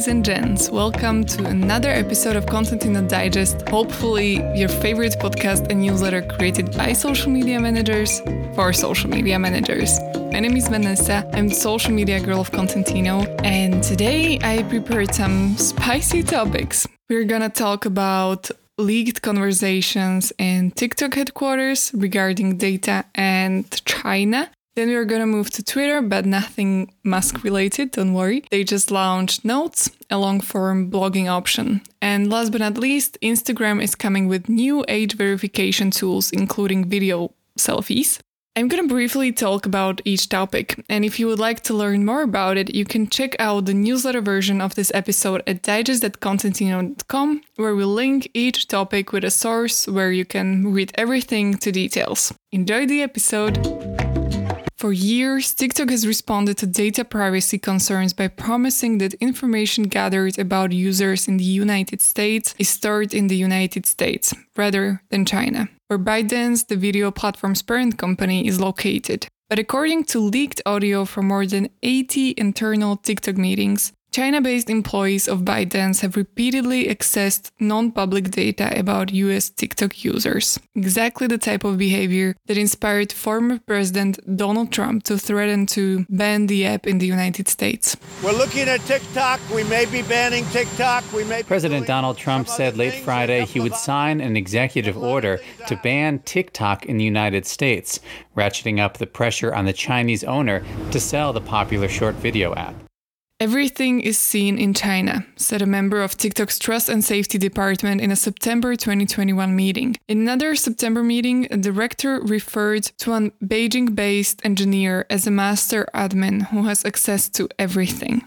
ladies and gents. Welcome to another episode of Kontentino Digest. Hopefully, your favorite podcast and newsletter created by social media managers for social media managers. My name is Vanessa. I'm the social media girl of Kontentino, and today I prepared some spicy topics. We're gonna talk about leaked conversations in TikTok headquarters regarding data and China. Then we are gonna move to Twitter, but nothing Musk related, don't worry. They just launched Notes, a long form blogging option. And last but not least, Instagram is coming with new age verification tools, including video selfies. I'm going to briefly talk about each topic, and if you would like to learn more about it, you can check out the newsletter version of this episode at digest.kontentino.com, where we link each topic with a source where you can read everything to details. Enjoy the episode! For years, TikTok has responded to data privacy concerns by promising that information gathered about users in the United States is stored in the United States rather than China, where ByteDance, the video platform's parent company, is located. But according to leaked audio from more than 80 internal TikTok meetings, China based employees of ByteDance have repeatedly accessed non public data about US TikTok users. Exactly the type of behavior that inspired former President Donald Trump to threaten to ban the app in the United States. We're looking at TikTok. We may be banning TikTok. We may President Donald Trump said late Friday he would sign an executive order to ban TikTok in the United States, ratcheting up the pressure on the Chinese owner to sell the popular short video app. Everything is seen in China, said a member of TikTok's Trust and Safety Department in a September 2021 meeting. In another September meeting, a director referred to a Beijing based engineer as a master admin who has access to everything.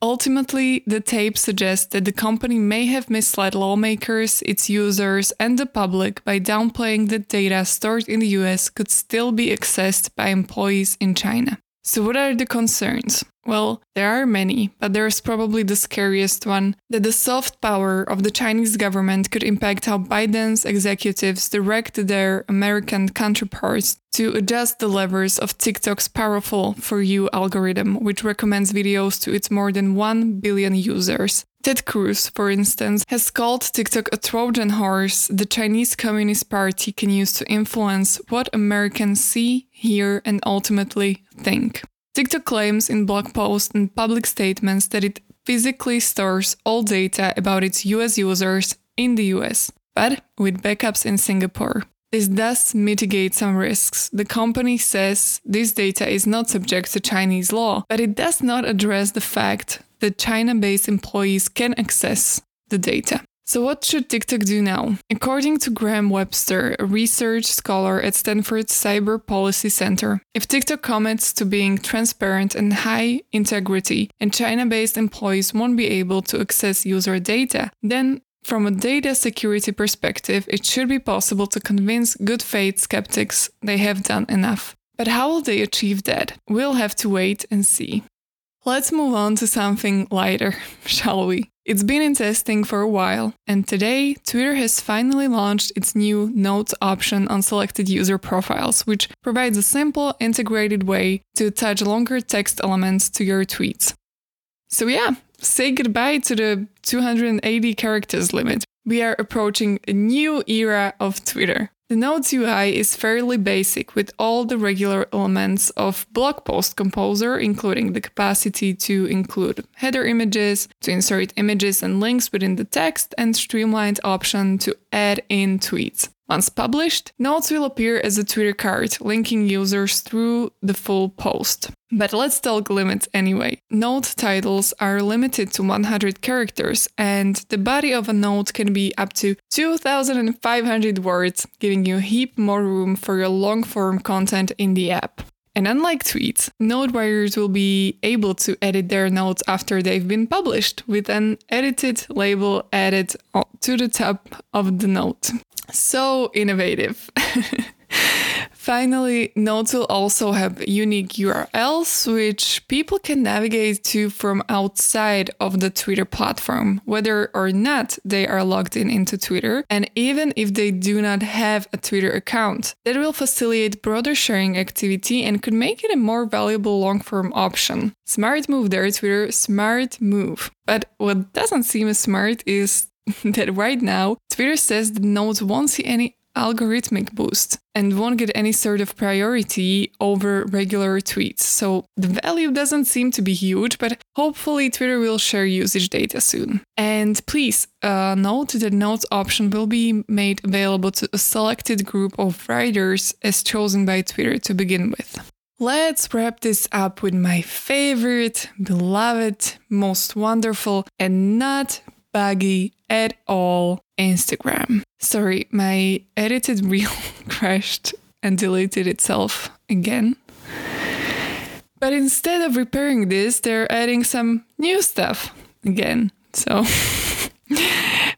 Ultimately, the tape suggests that the company may have misled lawmakers, its users, and the public by downplaying that data stored in the US could still be accessed by employees in China. So, what are the concerns? Well, there are many, but there's probably the scariest one that the soft power of the Chinese government could impact how ByteDance executives direct their American counterparts to adjust the levers of TikTok's powerful For You algorithm, which recommends videos to its more than 1 billion users. Ted Cruz, for instance, has called TikTok a Trojan horse the Chinese Communist Party can use to influence what Americans see, hear, and ultimately think. TikTok claims in blog posts and public statements that it physically stores all data about its US users in the US, but with backups in Singapore. This does mitigate some risks. The company says this data is not subject to Chinese law, but it does not address the fact that China based employees can access the data. So, what should TikTok do now? According to Graham Webster, a research scholar at Stanford's Cyber Policy Center, if TikTok commits to being transparent and high integrity, and China based employees won't be able to access user data, then from a data security perspective, it should be possible to convince good faith skeptics they have done enough. But how will they achieve that? We'll have to wait and see. Let's move on to something lighter, shall we? It's been in testing for a while, and today Twitter has finally launched its new Notes option on selected user profiles, which provides a simple, integrated way to attach longer text elements to your tweets. So, yeah, say goodbye to the 280 characters limit. We are approaching a new era of Twitter. The Notes UI is fairly basic with all the regular elements of blog post composer, including the capacity to include header images, to insert images and links within the text, and streamlined option to add in tweets. Once published, notes will appear as a Twitter card, linking users through the full post. But let's talk limits anyway. Note titles are limited to 100 characters, and the body of a note can be up to 2,500 words, giving you a heap more room for your long form content in the app. And unlike tweets, note writers will be able to edit their notes after they've been published with an edited label added to the top of the note. So innovative. Finally, notes will also have unique URLs which people can navigate to from outside of the Twitter platform, whether or not they are logged in into Twitter, and even if they do not have a Twitter account. That will facilitate broader sharing activity and could make it a more valuable long form option. Smart move there, Twitter, smart move. But what doesn't seem as smart is that right now, Twitter says the notes won't see any algorithmic boost and won't get any sort of priority over regular tweets. So the value doesn't seem to be huge, but hopefully Twitter will share usage data soon. And please uh, note that notes option will be made available to a selected group of writers as chosen by Twitter to begin with. Let's wrap this up with my favorite, beloved, most wonderful, and not buggy at all Instagram. Sorry, my edited reel crashed and deleted itself again. But instead of repairing this, they're adding some new stuff again. So,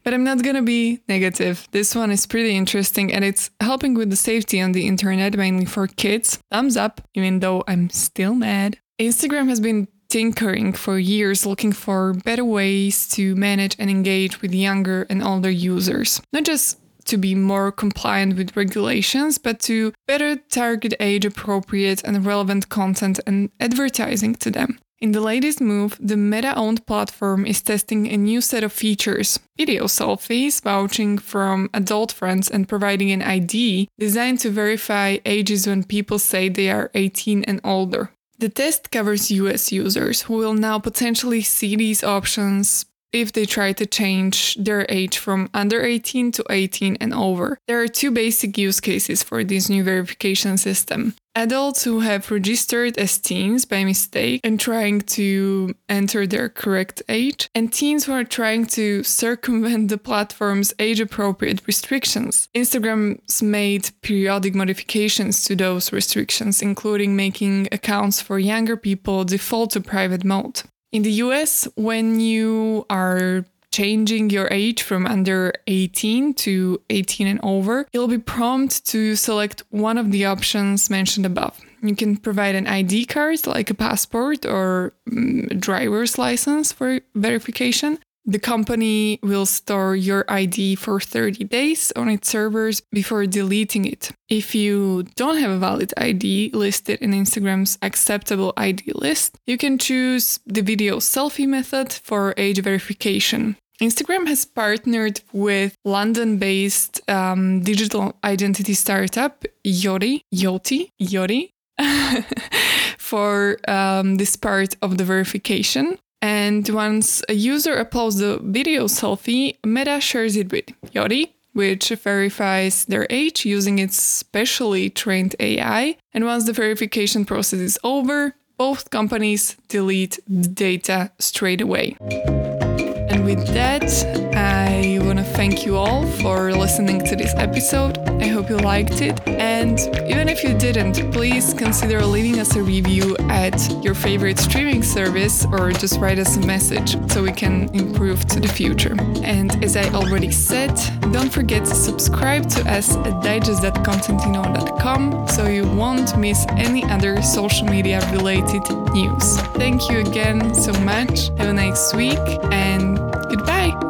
but I'm not gonna be negative. This one is pretty interesting and it's helping with the safety on the internet, mainly for kids. Thumbs up, even though I'm still mad. Instagram has been tinkering for years looking for better ways to manage and engage with younger and older users. Not just to be more compliant with regulations, but to better target age appropriate and relevant content and advertising to them. In the latest move, the Meta owned platform is testing a new set of features video selfies, vouching from adult friends, and providing an ID designed to verify ages when people say they are 18 and older. The test covers US users who will now potentially see these options if they try to change their age from under 18 to 18 and over. There are two basic use cases for this new verification system. Adults who have registered as teens by mistake and trying to enter their correct age, and teens who are trying to circumvent the platform's age appropriate restrictions. Instagram's made periodic modifications to those restrictions, including making accounts for younger people default to private mode. In the US, when you are changing your age from under 18 to 18 and over, you'll be prompted to select one of the options mentioned above. You can provide an ID card like a passport or um, driver's license for verification, the company will store your ID for 30 days on its servers before deleting it. If you don't have a valid ID listed in Instagram's acceptable ID list, you can choose the video selfie method for age verification. Instagram has partnered with London-based um, digital identity startup Yoti, Yoti, Yoti, for um, this part of the verification. And once a user uploads the video selfie, Meta shares it with Yoti, which verifies their age using its specially trained AI. And once the verification process is over, both companies delete the data straight away. And with that, I want thank you all for listening to this episode. I hope you liked it. And even if you didn't, please consider leaving us a review at your favorite streaming service or just write us a message so we can improve to the future. And as I already said, don't forget to subscribe to us at digest.kontentino.com so you won't miss any other social media related news. Thank you again so much. Have a nice week and Goodbye.